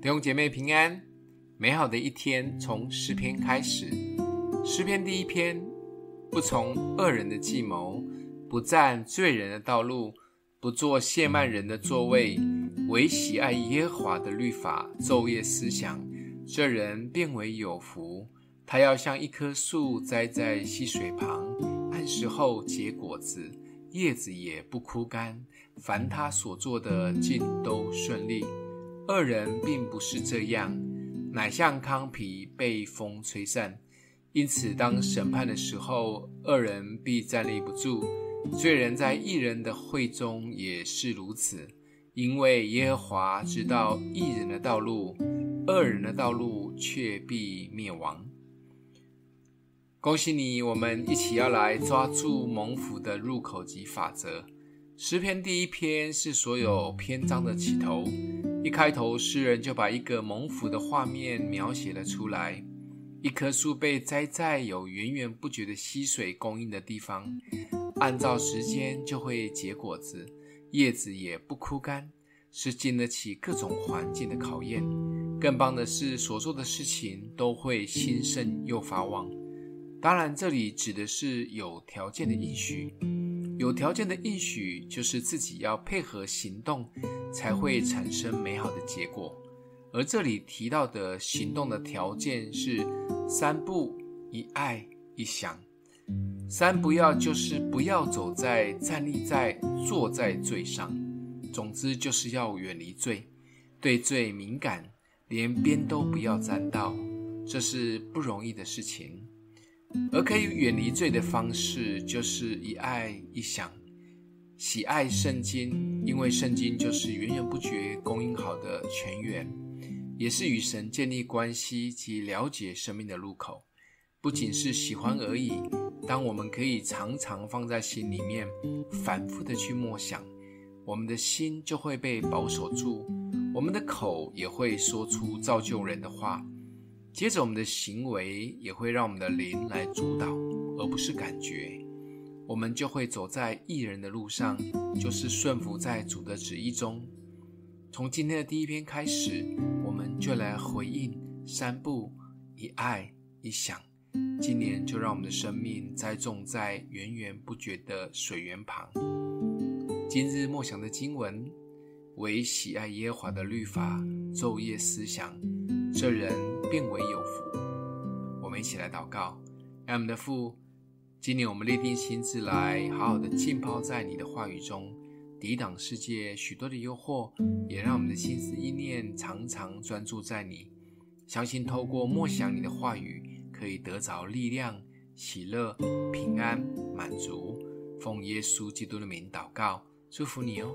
弟兄姐妹平安，美好的一天从诗篇开始。诗篇第一篇，不从恶人的计谋，不占罪人的道路，不做亵慢人的座位，唯喜爱耶和华的律法，昼夜思想，这人变为有福。他要像一棵树栽在溪水旁，按时候结果子，叶子也不枯干。凡他所做的尽都顺利。恶人并不是这样，乃像糠皮被风吹散。因此，当审判的时候，恶人必站立不住；罪人在义人的会中也是如此。因为耶和华知道义人的道路，恶人的道路却必灭亡。恭喜你，我们一起要来抓住蒙福的入口及法则。诗篇第一篇是所有篇章的起头，一开头，诗人就把一个蒙福的画面描写了出来：一棵树被栽在有源源不绝的溪水供应的地方，按照时间就会结果子，叶子也不枯干，是经得起各种环境的考验。更棒的是，所做的事情都会兴盛又发旺。当然，这里指的是有条件的应许。有条件的应许，就是自己要配合行动，才会产生美好的结果。而这里提到的行动的条件是三不：一爱、一想。三不要就是不要走在、站立在、坐在罪上。总之就是要远离罪，对罪敏感，连边都不要沾到，这是不容易的事情。而可以远离罪的方式，就是一爱一想，喜爱圣经，因为圣经就是源源不绝供应好的泉源，也是与神建立关系及了解生命的入口。不仅是喜欢而已，当我们可以常常放在心里面，反复的去默想，我们的心就会被保守住，我们的口也会说出造就人的话。接着，我们的行为也会让我们的灵来主导，而不是感觉。我们就会走在艺人的路上，就是顺服在主的旨意中。从今天的第一篇开始，我们就来回应三步：一爱、一想。今年就让我们的生命栽种在源源不绝的水源旁。今日默想的经文：为喜爱耶华的律法，昼夜思想，这人。便为有福。我们一起来祷告，爱我们的父，今年我们立定心志来，好好的浸泡在你的话语中，抵挡世界许多的诱惑，也让我们的心思意念常常专注在你。相信透过默想你的话语，可以得着力量、喜乐、平安、满足。奉耶稣基督的名祷告，祝福你哦。